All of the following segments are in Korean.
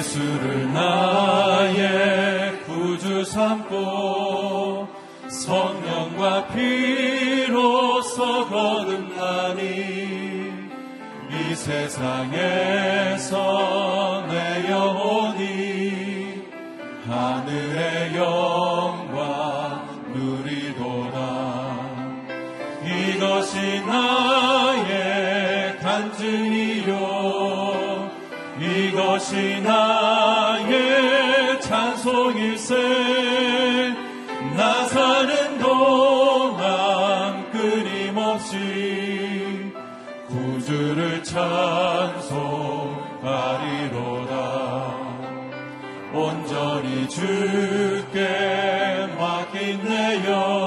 예수를 나의 구주 삼고 성령과 피로써 거듭나니 이 세상에서 내 영혼이 하늘의 영광 누리도다. 이것이 나의 간증이 신앙의 찬송일세. 나 사는 동안 끊임없이 구주를 찬송하리로다. 온전히 주께 맡긴 내영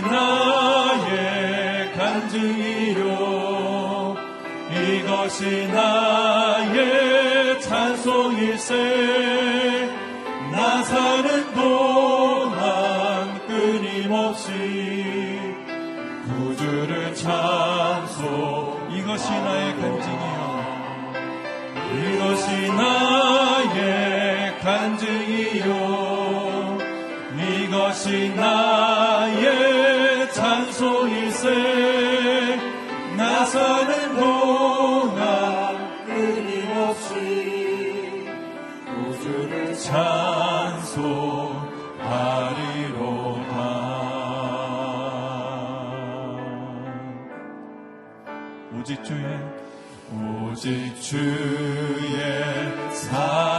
나의 간증이요. 이것이 나의 찬송일세. 나 사는 동안 끊임없이 구주를 찬송 이것이 나의 간증이요. 이것이 나의 간증이요. 이것이 나 오직 주의 오직 주의 사랑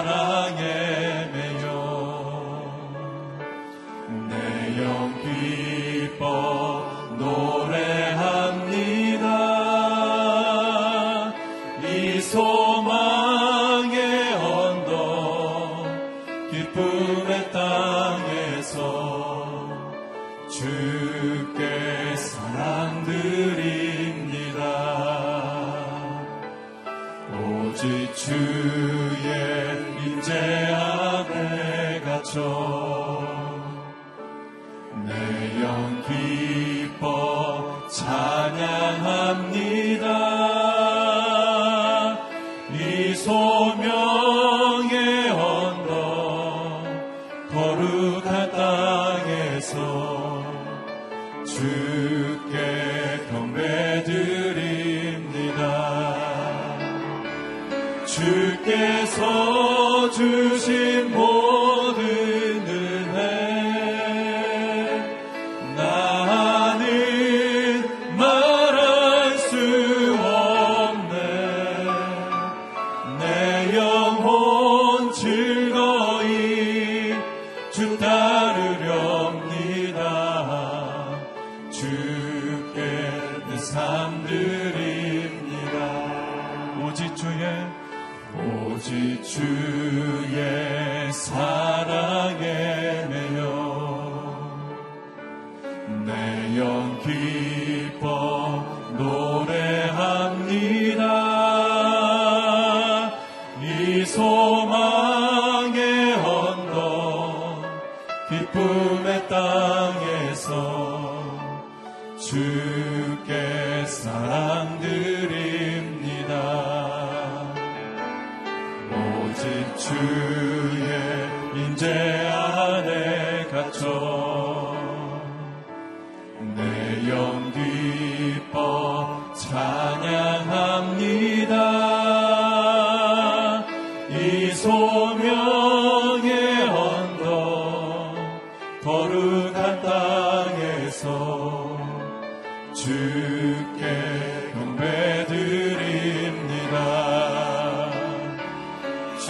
오직 주의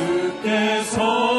주께서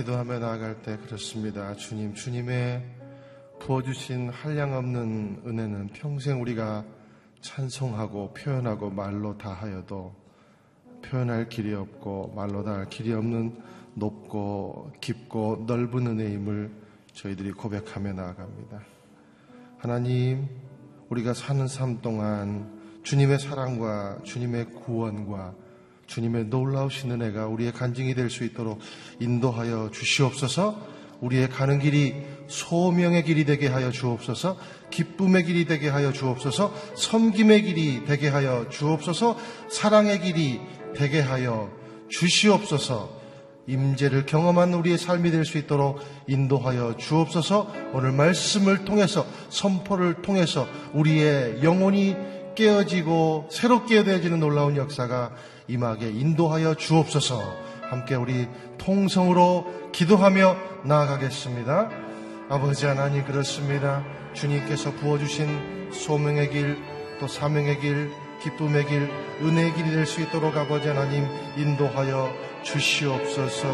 기도하며 나아갈 때 그렇습니다. 주님, 주님의 부어주신 한량없는 은혜는 평생 우리가 찬송하고 표현하고 말로 다하여도 표현할 길이 없고 말로 다할 길이 없는 높고 깊고 넓은 은혜임을 저희들이 고백하며 나아갑니다. 하나님, 우리가 사는 삶 동안 주님의 사랑과 주님의 구원과 주님의 놀라우신 은혜가 우리의 간증이 될 수 있도록 인도하여 주시옵소서. 우리의 가는 길이 소명의 길이 되게 하여 주옵소서. 기쁨의 길이 되게 하여 주옵소서. 섬김의 길이 되게 하여 주옵소서. 사랑의 길이 되게 하여 주시옵소서. 임재를 경험한 우리의 삶이 될 수 있도록 인도하여 주옵소서. 오늘 말씀을 통해서 선포를 통해서 우리의 영혼이 깨어지고 새롭게 되어지는 놀라운 역사가 임하게 인도하여 주옵소서. 함께 우리 통성으로 기도하며 나아가겠습니다. 아버지 하나님 그렇습니다. 주님께서 부어주신 소명의 길, 또 사명의 길, 기쁨의 길, 은혜의 길이 될 수 있도록 아버지 하나님 인도하여 주시옵소서.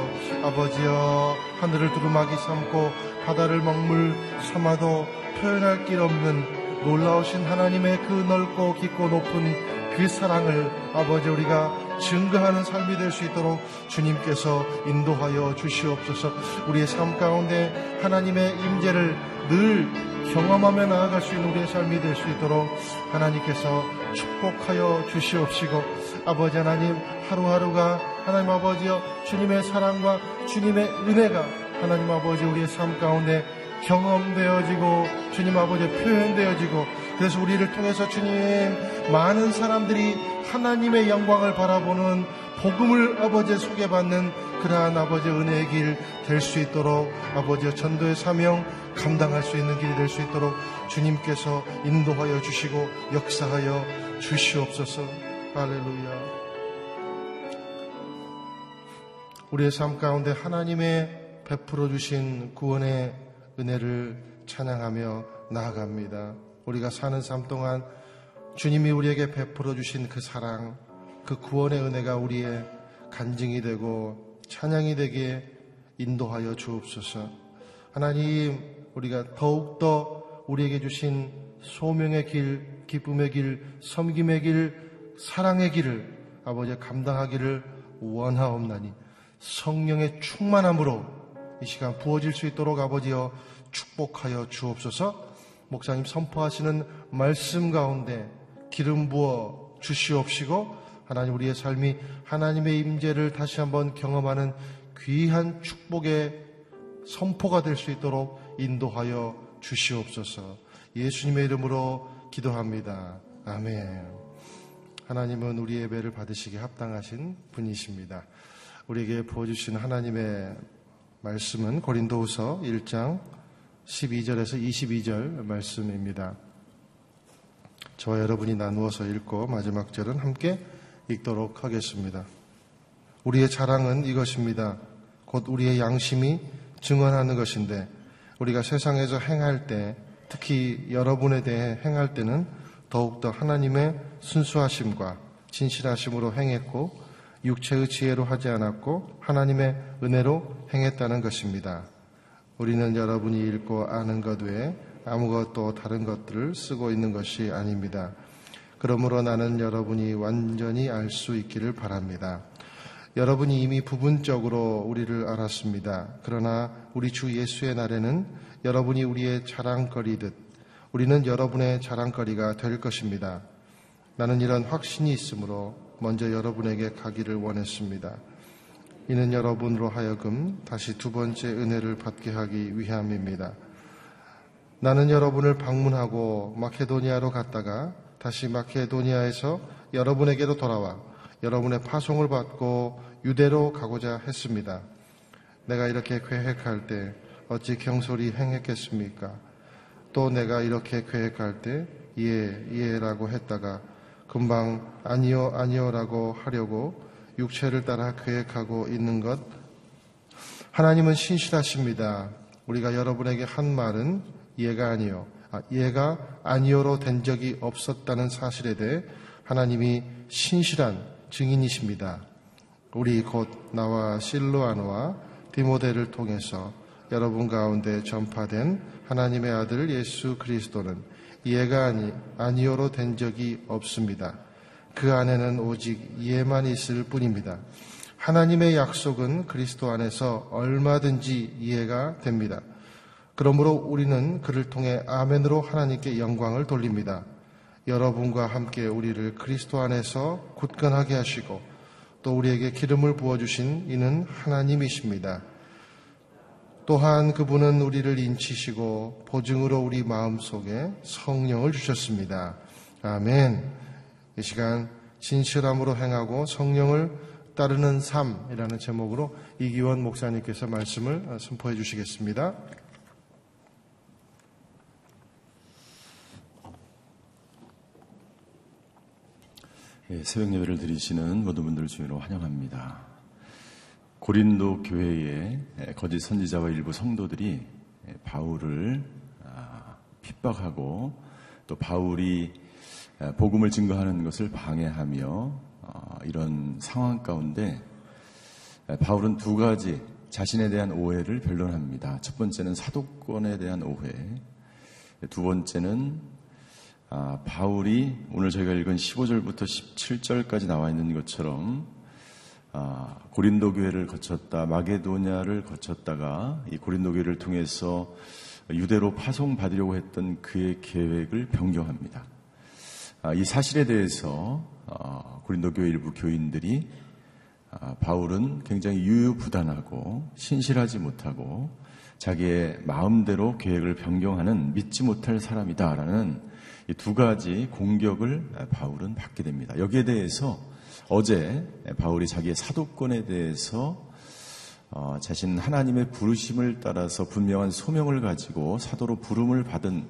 아버지여 하늘을 두루마기 삼고 바다를 먹물 삼아도 표현할 길 없는 놀라우신 하나님의 그 넓고 깊고 높은 그 사랑을 아버지 우리가 증거하는 삶이 될 수 있도록 주님께서 인도하여 주시옵소서. 우리의 삶 가운데 하나님의 임재를 늘 경험하며 나아갈 수 있는 우리의 삶이 될 수 있도록 하나님께서 축복하여 주시옵시고 아버지 하나님 하루하루가 하나님 아버지여 주님의 사랑과 주님의 은혜가 하나님 아버지 우리의 삶 가운데 경험되어지고 주님 아버지 표현되어지고 그래서 우리를 통해서 주님 많은 사람들이 하나님의 영광을 바라보는 복음을 아버지 소개받는 그러한 아버지 은혜의 길 될 수 있도록 아버지 전도의 사명 감당할 수 있는 길이 될 수 있도록 주님께서 인도하여 주시고 역사하여 주시옵소서 할렐루야 우리의 삶 가운데 하나님의 베풀어 주신 구원의 은혜를 찬양하며 나아갑니다. 우리가 사는 삶 동안 주님이 우리에게 베풀어 주신 그 사랑, 그 구원의 은혜가 우리의 간증이 되고 찬양이 되게 인도하여 주옵소서. 하나님, 우리가 더욱더 우리에게 주신 소명의 길, 기쁨의 길, 섬김의 길, 사랑의 길을 아버지 감당하기를 원하옵나니 성령의 충만함으로 이 시간 부어질 수 있도록 아버지여 축복하여 주옵소서. 목사님 선포하시는 말씀 가운데 기름 부어 주시옵시고 하나님 우리의 삶이 하나님의 임재를 다시 한번 경험하는 귀한 축복의 선포가 될 수 있도록 인도하여 주시옵소서. 예수님의 이름으로 기도합니다. 아멘. 하나님은 우리의 예배를 받으시기 합당하신 분이십니다. 우리에게 부어주신 하나님의 말씀은 고린도후서 1장 12절에서 22절 말씀입니다. 저와 여러분이 나누어서 읽고 마지막 절은 함께 읽도록 하겠습니다. 우리의 자랑은 이것입니다. 곧 우리의 양심이 증언하는 것인데 우리가 세상에서 행할 때 특히 여러분에 대해 행할 때는 더욱더 하나님의 순수하심과 진실하심으로 행했고 육체의 지혜로 하지 않았고 하나님의 은혜로 행했다는 것입니다. 우리는 여러분이 읽고 아는 것 외에 아무것도 다른 것들을 쓰고 있는 것이 아닙니다. 그러므로 나는 여러분이 완전히 알 수 있기를 바랍니다. 여러분이 이미 부분적으로 우리를 알았습니다. 그러나 우리 주 예수의 날에는 여러분이 우리의 자랑거리듯 우리는 여러분의 자랑거리가 될 것입니다. 나는 이런 확신이 있으므로 먼저 여러분에게 가기를 원했습니다. 이는 여러분으로 하여금 다시 두 번째 은혜를 받게 하기 위함입니다. 나는 여러분을 방문하고 마케도니아로 갔다가 다시 마케도니아에서 여러분에게로 돌아와 여러분의 파송을 받고 유대로 가고자 했습니다. 내가 이렇게 계획할 때 어찌 경솔히 행했겠습니까? 또 내가 이렇게 계획할 때 예, 예라고 했다가 금방 아니요, 아니요라고 하려고 육체를 따라 계획하고 있는 것. 하나님은 신실하십니다. 우리가 여러분에게 한 말은 예가 아니요, 아, 예가 아니요로 된 적이 없었다는 사실에 대해 하나님이 신실한 증인이십니다. 우리 곧 나와 실로아노와 디모데를 통해서 여러분 가운데 전파된 하나님의 아들 예수 그리스도는 예가 아니, 아니오로 된 적이 없습니다. 그 안에는 오직 예만 있을 뿐입니다. 하나님의 약속은 그리스도 안에서 얼마든지 이해가 됩니다. 그러므로 우리는 그를 통해 아멘으로 하나님께 영광을 돌립니다. 여러분과 함께 우리를 그리스도 안에서 굳건하게 하시고 또 우리에게 기름을 부어주신 이는 하나님이십니다. 또한 그분은 우리를 인치시고 보증으로 우리 마음 속에 성령을 주셨습니다. 아멘. 이 시간 진실함으로 행하고 성령을 따르는 삶이라는 제목으로 이기원 목사님께서 말씀을 선포해 주시겠습니다. 예, 새벽 예배를 드리시는 모든 분들 주의로 환영합니다. 고린도 교회의 거짓 선지자와 일부 성도들이 바울을 아, 핍박하고 또 바울이 복음을 증거하는 것을 방해하며 어, 이런 상황 가운데 바울은 두 가지 자신에 대한 오해를 변론합니다. 첫 번째는 사도권에 대한 오해, 두 번째는 아, 바울이 오늘 저희가 읽은 15절부터 17절까지 나와 있는 것처럼 아, 고린도 교회를 거쳤다, 마게도냐를 거쳤다가 이 고린도 교회를 통해서 유대로 파송 받으려고 했던 그의 계획을 변경합니다. 아, 이 사실에 대해서 어, 고린도 교회 일부 교인들이 아, 바울은 굉장히 유유부단하고 신실하지 못하고 자기의 마음대로 계획을 변경하는 믿지 못할 사람이다라는 이 두 가지 공격을 바울은 받게 됩니다. 여기에 대해서 어제 바울이 자기의 사도권에 대해서 어, 자신 하나님의 부르심을 따라서 분명한 소명을 가지고 사도로 부름을 받은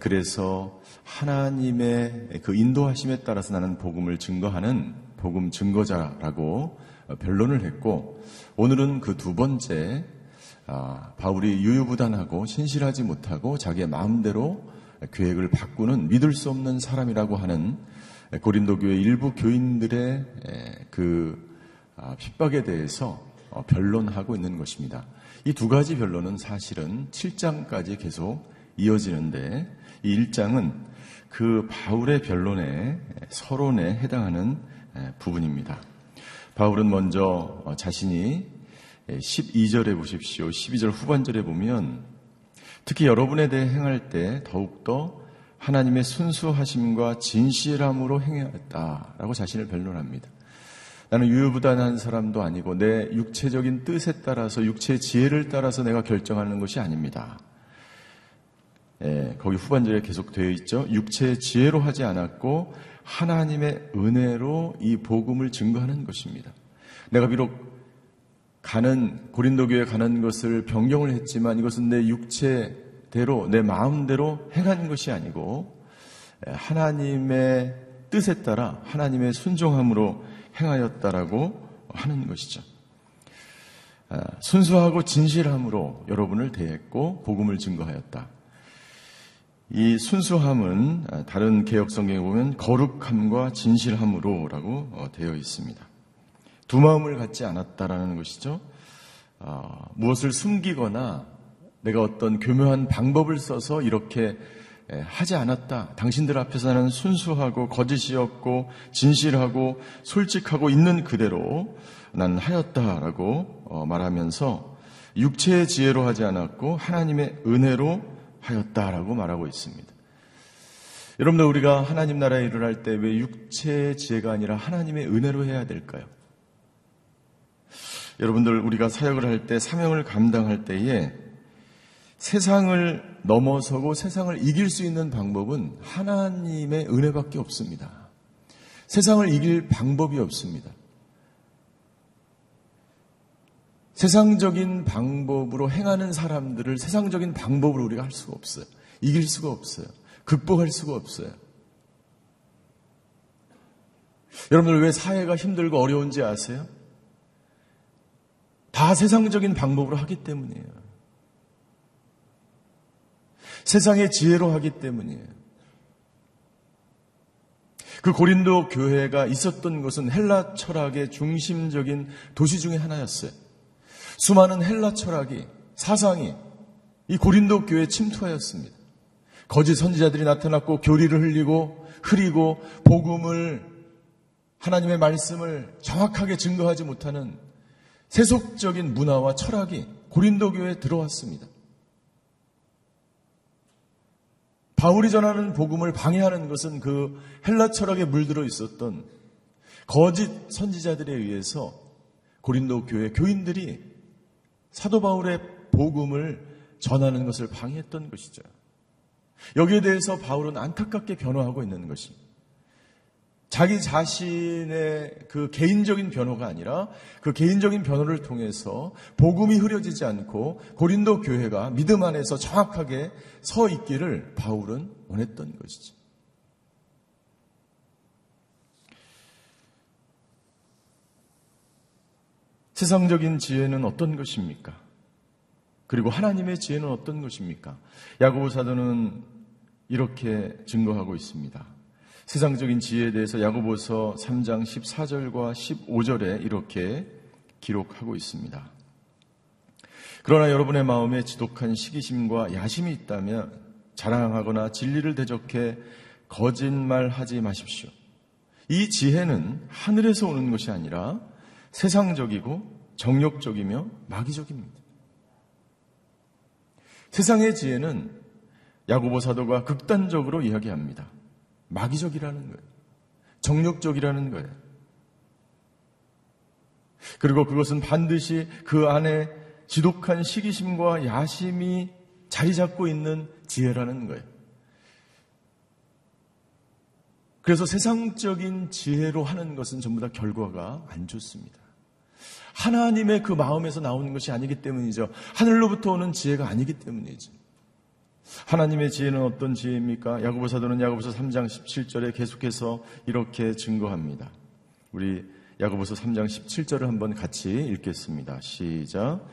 그래서 하나님의 그 인도하심에 따라서 나는 복음을 증거하는 복음 증거자라고 변론을 했고 오늘은 그 두 번째 아, 바울이 유유부단하고 신실하지 못하고 자기의 마음대로 계획을 바꾸는 믿을 수 없는 사람이라고 하는 고린도 교회 일부 교인들의 그 아, 핍박에 대해서 어, 변론하고 있는 것입니다. 이 두 가지 변론은 사실은 7장까지 계속 이어지는데 이 1장은 그 바울의 변론에 서론에 해당하는 부분입니다. 바울은 먼저 어, 자신이 12절에 보십시오. 12절 후반절에 보면 특히 여러분에 대해 행할 때 더욱더 하나님의 순수하심과 진실함으로 행하였다라고 자신을 변론합니다. 나는 유유부단한 사람도 아니고 내 육체적인 뜻에 따라서 육체의 지혜를 따라서 내가 결정하는 것이 아닙니다. 예, 거기 후반절에 계속 되어 있죠. 육체의 지혜로 하지 않았고 하나님의 은혜로 이 복음을 증거하는 것입니다. 내가 비록 가는 고린도 교에 가는 것을 변경을 했지만 이것은 내 육체대로 내 마음대로 행한 것이 아니고 예, 하나님의 뜻에 따라 하나님의 순종함으로 행하였다라고 하는 것이죠. 아, 순수하고 진실함으로 여러분을 대했고 복음을 증거하였다. 이 순수함은 다른 개혁 성경에 보면 거룩함과 진실함으로라고 어, 되어 있습니다. 두 마음을 갖지 않았다라는 것이죠. 어, 무엇을 숨기거나 내가 어떤 교묘한 방법을 써서 이렇게 하지 않았다. 당신들 앞에서 는 순수하고 거짓이 없고 진실하고 솔직하고 있는 그대로 난 하였다라고 어, 말하면서 육체의 지혜로 하지 않았고 하나님의 은혜로 하였다라고 말하고 있습니다. 여러분들 우리가 하나님 나라에 일을 할 때 왜 육체의 지혜가 아니라 하나님의 은혜로 해야 될까요? 여러분들 우리가 사역을 할 때 사명을 감당할 때에 세상을 넘어서고 세상을 이길 수 있는 방법은 하나님의 은혜밖에 없습니다. 세상을 이길 방법이 없습니다. 세상적인 방법으로 행하는 사람들을 세상적인 방법으로 우리가 할 수가 없어요. 이길 수가 없어요. 극복할 수가 없어요. 여러분들 왜 사회가 힘들고 어려운지 아세요? 다 세상적인 방법으로 하기 때문이에요. 세상의 지혜로 하기 때문이에요. 그 고린도 교회가 있었던 것은 헬라 철학의 중심적인 도시 중의 하나였어요. 수많은 헬라 철학이 사상이 이 고린도 교회에 침투하였습니다. 거짓 선지자들이 나타났고 교리를 흘리고 흐리고 복음을 하나님의 말씀을 정확하게 증거하지 못하는 세속적인 문화와 철학이 고린도 교회에 들어왔습니다. 바울이 전하는 복음을 방해하는 것은 그 헬라 철학에 물들어 있었던 거짓 선지자들에 의해서 고린도 교회 교인들이 사도 바울의 복음을 전하는 것을 방해했던 것이죠. 여기에 대해서 바울은 안타깝게 변호하고 있는 것입니다. 자기 자신의 그 개인적인 변호가 아니라 그 개인적인 변호를 통해서 복음이 흐려지지 않고 고린도 교회가 믿음 안에서 정확하게 서 있기를 바울은 원했던 것이죠. 세상적인 지혜는 어떤 것입니까? 그리고 하나님의 지혜는 어떤 것입니까? 야고보 사도는 이렇게 증거하고 있습니다. 세상적인 지혜에 대해서 야고보서 3장 14절과 15절에 이렇게 기록하고 있습니다. 그러나 여러분의 마음에 지독한 시기심과 야심이 있다면 자랑하거나 진리를 대적해 거짓말하지 마십시오. 이 지혜는 하늘에서 오는 것이 아니라 세상적이고 정욕적이며 마귀적입니다. 세상의 지혜는 야고보 사도가 극단적으로 이야기합니다. 마귀적이라는 거예요. 정욕적이라는 거예요. 그리고 그것은 반드시 그 안에 지독한 시기심과 야심이 자리 잡고 있는 지혜라는 거예요. 그래서 세상적인 지혜로 하는 것은 전부 다 결과가 안 좋습니다. 하나님의 그 마음에서 나오는 것이 아니기 때문이죠. 하늘로부터 오는 지혜가 아니기 때문이죠. 하나님의 지혜는 어떤 지혜입니까? 야고보 사도는 야고보서 3장 17절에 계속해서 이렇게 증거합니다. 우리 야고보서 3장 17절을 한번 같이 읽겠습니다. 시작.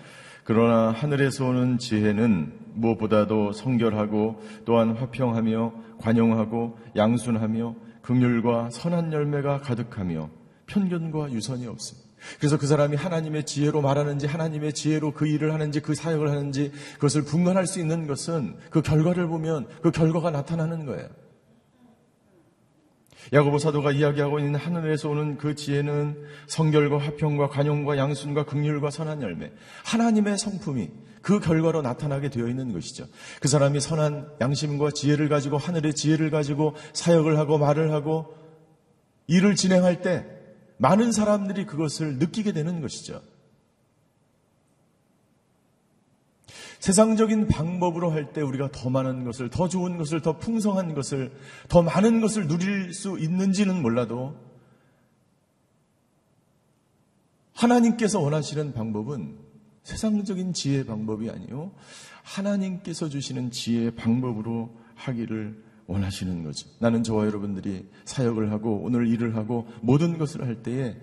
그러나 하늘에서 오는 지혜는 무엇보다도 성결하고 또한 화평하며 관용하고 양순하며 극률과 선한 열매가 가득하며 편견과 유선이 없습니다. 그래서 그 사람이 하나님의 지혜로 말하는지 하나님의 지혜로 그 일을 하는지 그 사역을 하는지 그것을 분간할 수 있는 것은 그 결과를 보면 그 결과가 나타나는 거예요. 야고보 사도가 이야기하고 있는 하늘에서 오는 그 지혜는 성결과 화평과 관용과 양순과 극률과 선한 열매 하나님의 성품이 그 결과로 나타나게 되어 있는 것이죠. 그 사람이 선한 양심과 지혜를 가지고 하늘의 지혜를 가지고 사역을 하고 말을 하고 일을 진행할 때 많은 사람들이 그것을 느끼게 되는 것이죠. 세상적인 방법으로 할 때 우리가 더 많은 것을, 더 좋은 것을, 더 풍성한 것을, 더 많은 것을 누릴 수 있는지는 몰라도 하나님께서 원하시는 방법은 세상적인 지혜의 방법이 아니요. 하나님께서 주시는 지혜의 방법으로 하기를 원하시는 거죠. 나는 저와 여러분들이 사역을 하고 오늘 일을 하고 모든 것을 할 때에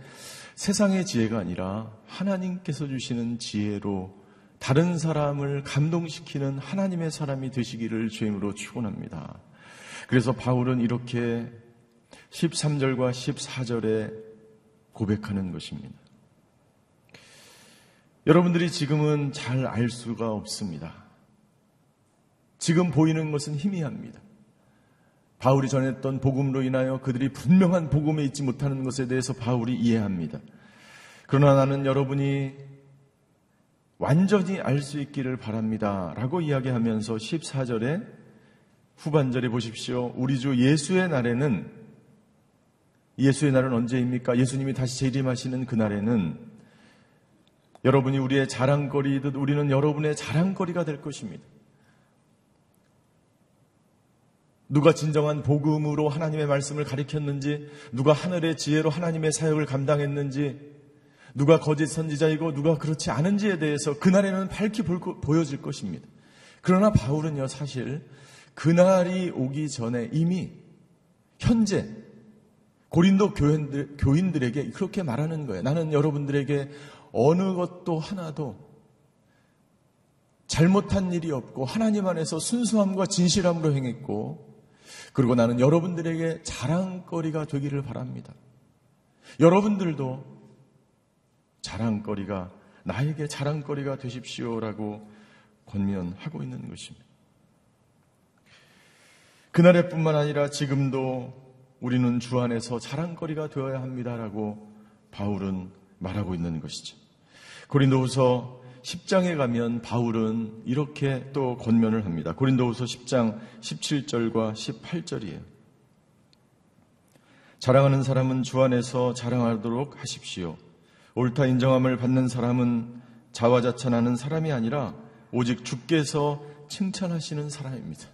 세상의 지혜가 아니라 하나님께서 주시는 지혜로 다른 사람을 감동시키는 하나님의 사람이 되시기를 주임으로 축원합니다. 그래서 바울은 이렇게 13절과 14절에 고백하는 것입니다. 여러분들이 지금은 잘 알 수가 없습니다. 지금 보이는 것은 희미합니다. 바울이 전했던 복음으로 인하여 그들이 분명한 복음에 있지 못하는 것에 대해서 바울이 이해합니다. 그러나 나는 여러분이 완전히 알 수 있기를 바랍니다. 라고 이야기하면서 14절에 후반절에 보십시오. 우리 주 예수의 날에는 예수의 날은 언제입니까? 예수님이 다시 재림하시는 그날에는 여러분이 우리의 자랑거리듯 우리는 여러분의 자랑거리가 될 것입니다. 누가 진정한 복음으로 하나님의 말씀을 가리켰는지, 누가 하늘의 지혜로 하나님의 사역을 감당했는지, 누가 거짓 선지자이고 누가 그렇지 않은지에 대해서 그날에는 밝히 보여질 것입니다. 그러나 바울은요, 사실 그날이 오기 전에 이미 현재 고린도 교인들, 교인들에게 그렇게 말하는 거예요. 나는 여러분들에게 어느 것도 하나도 잘못한 일이 없고 하나님 안에서 순수함과 진실함으로 행했고 그리고 나는 여러분들에게 자랑거리가 되기를 바랍니다. 여러분들도 자랑거리가 나에게 자랑거리가 되십시오라고 권면하고 있는 것입니다. 그날에 뿐만 아니라 지금도 우리는 주 안에서 자랑거리가 되어야 합니다라고 바울은 말하고 있는 것이죠. 고린도후서 10장에 가면 바울은 이렇게 또 권면을 합니다. 고린도후서 10장 17절과 18절이에요. 자랑하는 사람은 주 안에서 자랑하도록 하십시오. 옳다 인정함을 받는 사람은 자화자찬하는 사람이 아니라 오직 주께서 칭찬하시는 사람입니다.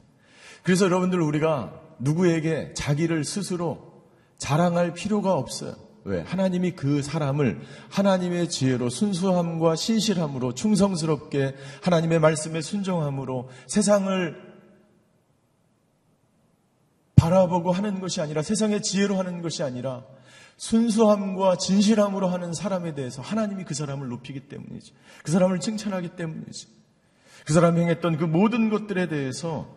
그래서 여러분들 우리가 누구에게 자기를 스스로 자랑할 필요가 없어요. 왜? 하나님이 그 사람을 하나님의 지혜로 순수함과 신실함으로 충성스럽게 하나님의 말씀에 순종함으로 세상을 바라보고 하는 것이 아니라 세상의 지혜로 하는 것이 아니라 순수함과 진실함으로 하는 사람에 대해서 하나님이 그 사람을 높이기 때문이지. 그 사람을 칭찬하기 때문이지. 그 사람이 행했던 그 모든 것들에 대해서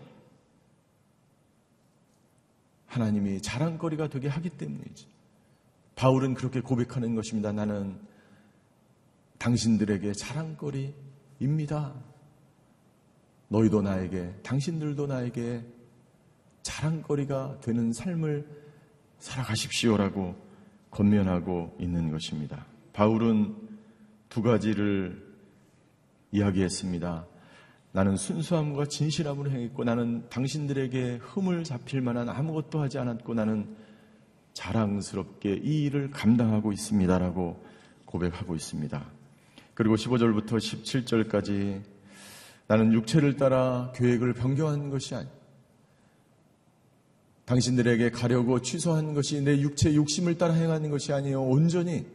하나님이 자랑거리가 되게 하기 때문이지. 바울은 그렇게 고백하는 것입니다. 나는 당신들에게 자랑거리입니다. 너희도 나에게, 당신들도 나에게 자랑거리가 되는 삶을 살아가십시오라고 권면하고 있는 것입니다. 바울은 두 가지를 이야기했습니다. 나는 순수함과 진실함으로 행했고 나는 당신들에게 흠을 잡힐 만한 아무것도 하지 않았고 나는 자랑스럽게 이 일을 감당하고 있습니다라고 고백하고 있습니다. 그리고 15절부터 17절까지 나는 육체를 따라 계획을 변경한 것이 아니 당신들에게 가려고 취소한 것이 내 육체 욕심을 따라 행하는 것이 아니요 온전히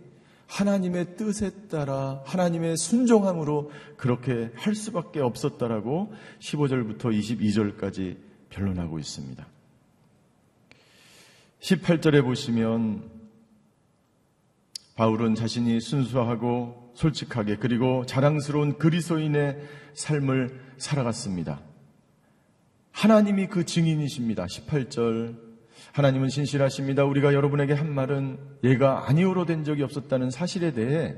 하나님의 뜻에 따라 하나님의 순종함으로 그렇게 할 수밖에 없었다라고 15절부터 22절까지 변론하고 있습니다. 18절에 보시면 바울은 자신이 순수하고 솔직하게 그리고 자랑스러운 그리스도인의 삶을 살아갔습니다. 하나님이 그 증인이십니다. 18절 하나님은 신실하십니다. 우리가 여러분에게 한 말은 얘가 아니오로 된 적이 없었다는 사실에 대해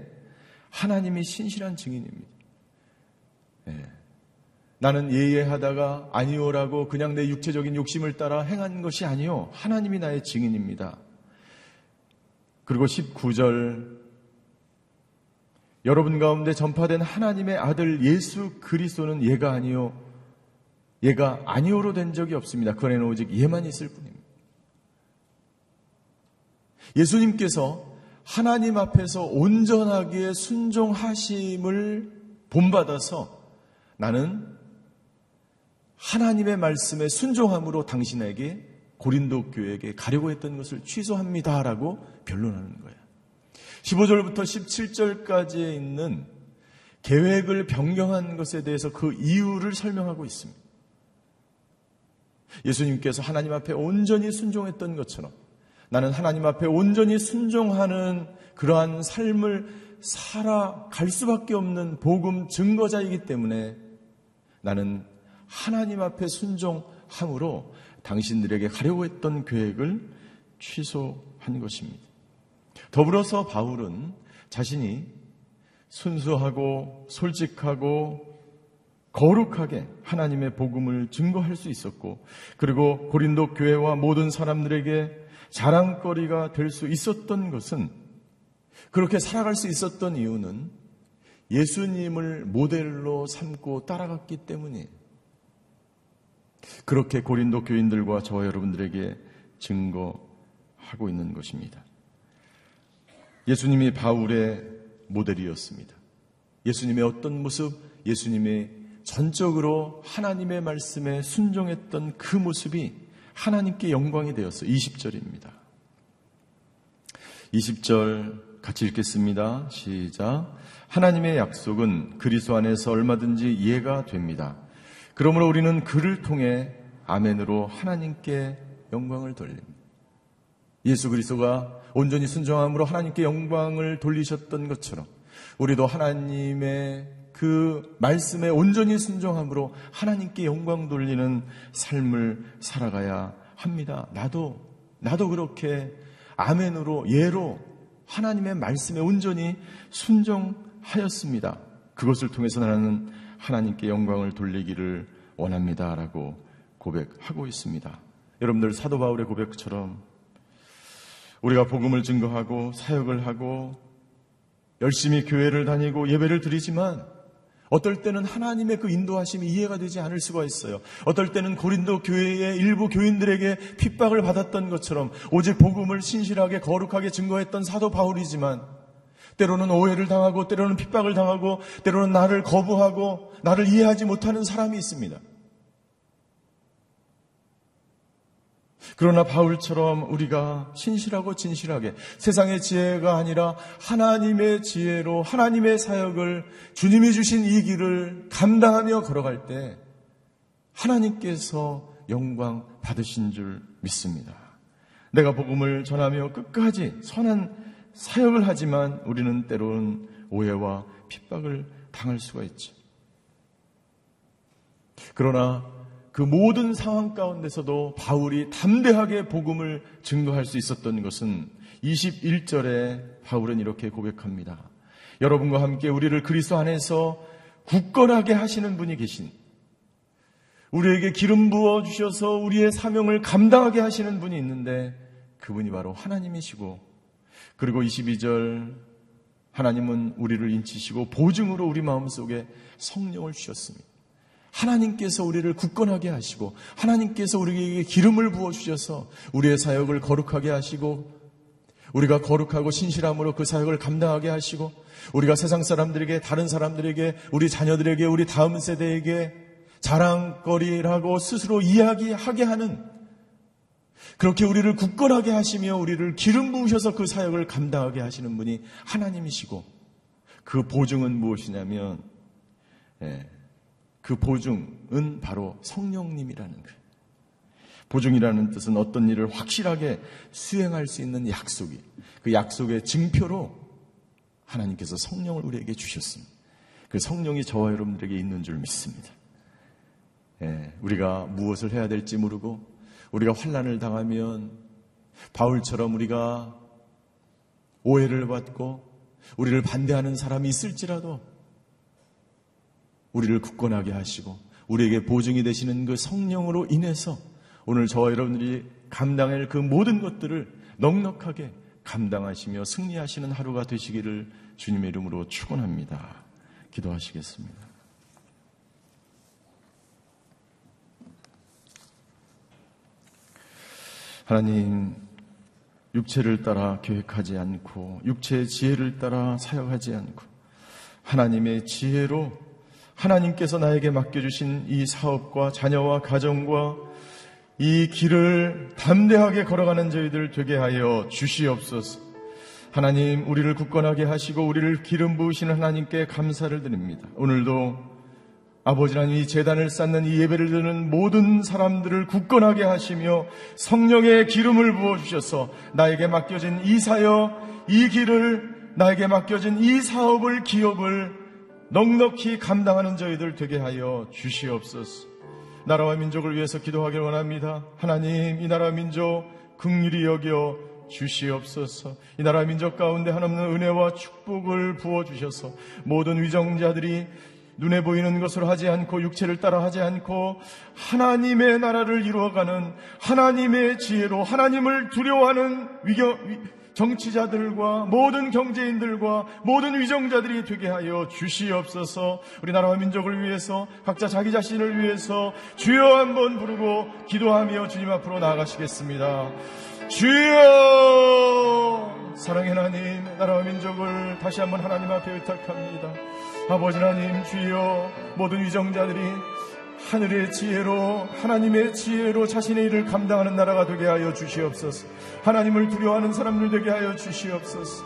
하나님이 신실한 증인입니다. 네. 나는 예예하다가 아니오라고 그냥 내 육체적인 욕심을 따라 행한 것이 아니요. 하나님이 나의 증인입니다. 그리고 19절 여러분 가운데 전파된 하나님의 아들 예수 그리스도는 얘가 아니요. 얘가 아니오로 된 적이 없습니다. 그 안에는 오직 얘만 있을 뿐입니다. 예수님께서 하나님 앞에서 온전하게 순종하심을 본받아서 나는 하나님의 말씀에 순종함으로 당신에게 고린도 교회에게 가려고 했던 것을 취소합니다라고 변론하는 거예요. 15절부터 17절까지에 있는 계획을 변경한 것에 대해서 그 이유를 설명하고 있습니다. 예수님께서 하나님 앞에 온전히 순종했던 것처럼 나는 하나님 앞에 온전히 순종하는 그러한 삶을 살아갈 수밖에 없는 복음 증거자이기 때문에 나는 하나님 앞에 순종함으로 당신들에게 가려고 했던 계획을 취소한 것입니다. 더불어서 바울은 자신이 순수하고 솔직하고 거룩하게 하나님의 복음을 증거할 수 있었고 그리고 고린도 교회와 모든 사람들에게 자랑거리가 될 수 있었던 것은 그렇게 살아갈 수 있었던 이유는 예수님을 모델로 삼고 따라갔기 때문이에요. 그렇게 고린도 교인들과 저와 여러분들에게 증거하고 있는 것입니다. 예수님이 바울의 모델이었습니다. 예수님의 어떤 모습, 예수님의 전적으로 하나님의 말씀에 순종했던 그 모습이 하나님께 영광이 되었어요. 20절입니다. 20절 같이 읽겠습니다. 시작. 하나님의 약속은 그리스도 안에서 얼마든지 이해가 됩니다. 그러므로 우리는 그를 통해 아멘으로 하나님께 영광을 돌립니다. 예수 그리스도가 온전히 순종함으로 하나님께 영광을 돌리셨던 것처럼 우리도 하나님의 그 말씀에 온전히 순종함으로 하나님께 영광 돌리는 삶을 살아가야 합니다. 나도, 나도 그렇게 아멘으로, 예로 하나님의 말씀에 온전히 순종하였습니다. 그것을 통해서 나는 하나님께 영광을 돌리기를 원합니다. 라고 고백하고 있습니다. 여러분들 사도 바울의 고백처럼 우리가 복음을 증거하고 사역을 하고 열심히 교회를 다니고 예배를 드리지만 어떨 때는 하나님의 그 인도하심이 이해가 되지 않을 수가 있어요. 어떨 때는 고린도 교회의 일부 교인들에게 핍박을 받았던 것처럼 오직 복음을 신실하게 거룩하게 증거했던 사도 바울이지만 때로는 오해를 당하고 때로는 핍박을 당하고 때로는 나를 거부하고 나를 이해하지 못하는 사람이 있습니다. 그러나 바울처럼 우리가 신실하고 진실하게 세상의 지혜가 아니라 하나님의 지혜로 하나님의 사역을 주님이 주신 이 길을 감당하며 걸어갈 때 하나님께서 영광 받으신 줄 믿습니다. 내가 복음을 전하며 끝까지 선한 사역을 하지만 우리는 때로는 오해와 핍박을 당할 수가 있죠. 그러나 그 모든 상황 가운데서도 바울이 담대하게 복음을 증거할 수 있었던 것은 21절에 바울은 이렇게 고백합니다. 여러분과 함께 우리를 그리스도 안에서 굳건하게 하시는 분이 계신 우리에게 기름 부어 주셔서 우리의 사명을 감당하게 하시는 분이 있는데 그분이 바로 하나님이시고 그리고 22절 하나님은 우리를 인치시고 보증으로 우리 마음속에 성령을 주셨습니다. 하나님께서 우리를 굳건하게 하시고 하나님께서 우리에게 기름을 부어 주셔서 우리의 사역을 거룩하게 하시고 우리가 거룩하고 신실함으로 그 사역을 감당하게 하시고 우리가 세상 사람들에게 다른 사람들에게 우리 자녀들에게 우리 다음 세대에게 자랑거리라고 스스로 이야기하게 하는 그렇게 우리를 굳건하게 하시며 우리를 기름 부으셔서 그 사역을 감당하게 하시는 분이 하나님이시고 그 보증은 무엇이냐면 예, 그 보증은 바로 성령님이라는 거예요. 보증이라는 뜻은 어떤 일을 확실하게 수행할 수 있는 약속이 그 약속의 증표로 하나님께서 성령을 우리에게 주셨습니다. 그 성령이 저와 여러분들에게 있는 줄 믿습니다. 예, 우리가 무엇을 해야 될지 모르고 우리가 환란을 당하면 바울처럼 우리가 오해를 받고 우리를 반대하는 사람이 있을지라도 우리를 굳건하게 하시고 우리에게 보증이 되시는 그 성령으로 인해서 오늘 저와 여러분들이 감당할 그 모든 것들을 넉넉하게 감당하시며 승리하시는 하루가 되시기를 주님의 이름으로 축원합니다. 기도하시겠습니다. 하나님, 육체를 따라 계획하지 않고 육체의 지혜를 따라 사역하지 않고 하나님의 지혜로 하나님께서 나에게 맡겨주신 이 사업과 자녀와 가정과 이 길을 담대하게 걸어가는 저희들 되게 하여 주시옵소서. 하나님, 우리를 굳건하게 하시고 우리를 기름 부으시는 하나님께 감사를 드립니다. 오늘도 아버지는 이 재단을 쌓는 이 예배를 드는 모든 사람들을 굳건하게 하시며 성령의 기름을 부어 주셔서 나에게 맡겨진 이 사역, 이 길을 나에게 맡겨진 이 사업을, 기업을 넉넉히 감당하는 저희들 되게 하여 주시옵소서. 나라와 민족을 위해서 기도하길 원합니다. 하나님, 이 나라와 민족 극률이 여겨 주시옵소서. 이 나라 민족 가운데 한없는 은혜와 축복을 부어 주셔서 모든 위정자들이 눈에 보이는 것으로 하지 않고 육체를 따라 하지 않고 하나님의 나라를 이루어가는 하나님의 지혜로 하나님을 두려워하는 위경, 정치자들과 모든 경제인들과 모든 위정자들이 되게 하여 주시옵소서 우리 나라와 민족을 위해서 각자 자기 자신을 위해서 주여 한번 부르고 기도하며 주님 앞으로 나아가시겠습니다. 주여 사랑의 하나님 나라와 민족을 다시 한번 하나님 앞에 의탁합니다. 아버지 하나님 주여 모든 위정자들이 하늘의 지혜로 하나님의 지혜로 자신의 일을 감당하는 나라가 되게 하여 주시옵소서. 하나님을 두려워하는 사람들 되게 하여 주시옵소서.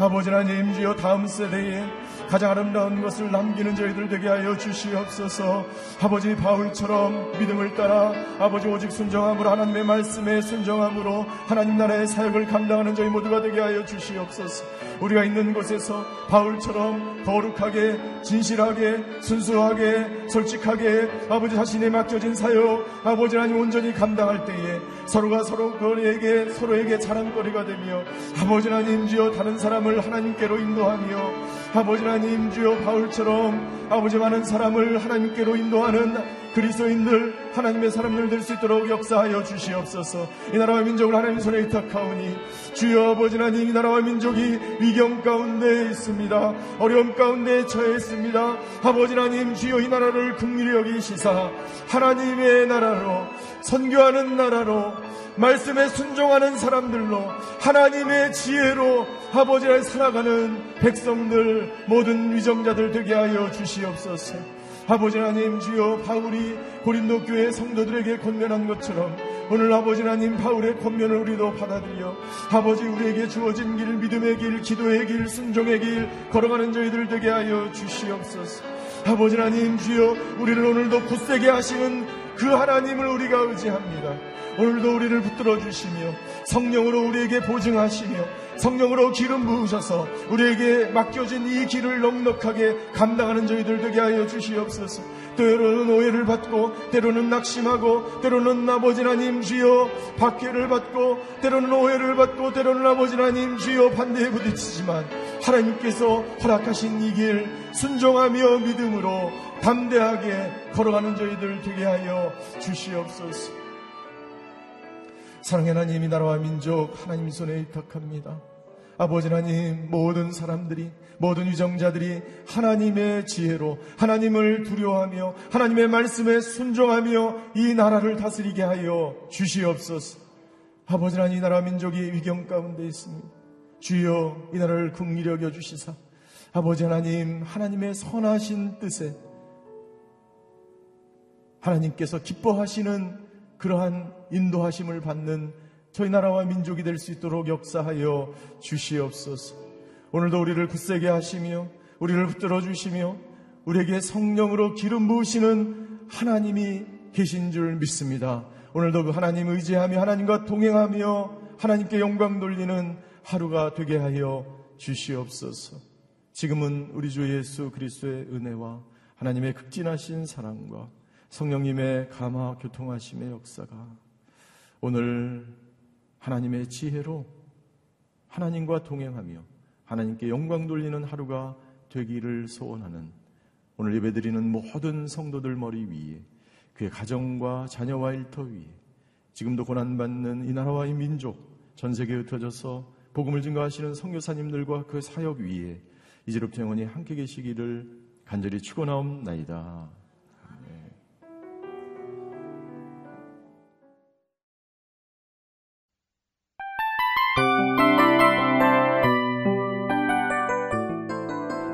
아버지 하나님 주여 다음 세대에 가장 아름다운 것을 남기는 저희들 되게 하여 주시옵소서. 아버지 바울처럼 믿음을 따라 아버지 오직 순정함으로 하나님의 말씀에 순정함으로 하나님 나라의 사역을 감당하는 저희 모두가 되게 하여 주시옵소서. 우리가 있는 곳에서 바울처럼 거룩하게 진실하게 순수하게 솔직하게 아버지 자신에 맡겨진 사역 아버지 하나님 온전히 감당할 때에 서로가 서로에게 서로에게 자랑거리가 되며 아버지 하나님 주여 다른 사람을 하나님께로 인도하며 아버지 하나님 주여 바울처럼 아버지 많은 사람을 하나님께로 인도하는 그리스도인들 하나님의 사람들 될 수 있도록 역사하여 주시옵소서. 이 나라와 민족을 하나님 손에 의탁하오니 주여 아버지 하나님 이 나라와 민족이 위경 가운데 있습니다. 어려움 가운데 처해 있습니다. 아버지 하나님 주여 이 나라를 국민히 여기시사 하나님의 나라로 선교하는 나라로 말씀에 순종하는 사람들로 하나님의 지혜로 아버지를 살아가는 백성들 모든 위정자들 되게 하여 주시 옵소서. 아버지 하나님 주여 바울이 고린도 교회 성도들에게 권면한 것처럼 오늘 아버지 하나님 바울의 권면을 우리도 받아들여 아버지 우리에게 주어진 길 믿음의 길 기도의 길 순종의 길 걸어가는 저희들 되게 하여 주시옵소서. 아버지 하나님 주여 우리를 오늘도 굳세게 하시는 그 하나님을 우리가 의지합니다. 오늘도 우리를 붙들어 주시며 성령으로 우리에게 보증하시며 성령으로 기름 부으셔서 우리에게 맡겨진 이 길을 넉넉하게 감당하는 저희들 되게 하여 주시옵소서. 때로는 오해를 받고 때로는 낙심하고 때로는 아버지 하나님 주여 박해를 받고 때로는 오해를 받고 때로는 아버지 하나님 주여 반대에 부딪히지만 하나님께서 허락하신 이 길 순종하며 믿음으로 담대하게 걸어가는 저희들 되게 하여 주시옵소서. 사랑의 하나님 이 나라와 민족 하나님 손에 의탁합니다. 아버지 하나님 모든 사람들이 모든 유정자들이 하나님의 지혜로 하나님을 두려워하며 하나님의 말씀에 순종하며 이 나라를 다스리게 하여 주시옵소서. 아버지 하나님 이 나라 민족이 위경 가운데 있습니다. 주여 이 나라를 국리려 여 주시사 아버지 하나님 하나님의 선하신 뜻에 하나님께서 기뻐하시는 그러한 인도하심을 받는 저희 나라와 민족이 될 수 있도록 역사하여 주시옵소서. 오늘도 우리를 굳세게 하시며 우리를 붙들어 주시며 우리에게 성령으로 기름 부으시는 하나님이 계신 줄 믿습니다. 오늘도 그 하나님 의지하며 하나님과 동행하며 하나님께 영광 돌리는 하루가 되게 하여 주시옵소서. 지금은 우리 주 예수 그리스도의 은혜와 하나님의 극진하신 사랑과 성령님의 감화 교통하심의 역사가 오늘 하나님의 지혜로 하나님과 동행하며 하나님께 영광 돌리는 하루가 되기를 소원하는 오늘 예배드리는 모든 성도들 머리 위에 그의 가정과 자녀와 일터 위에 지금도 고난받는 이 나라와 이 민족 전 세계에 흩어져서 복음을 증거하시는 성교사님들과 그 사역 위에 이제로부터 영원히 함께 계시기를 간절히 축원하옵나이다.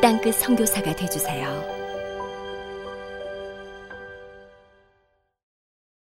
땅끝 선교사가 되주세요.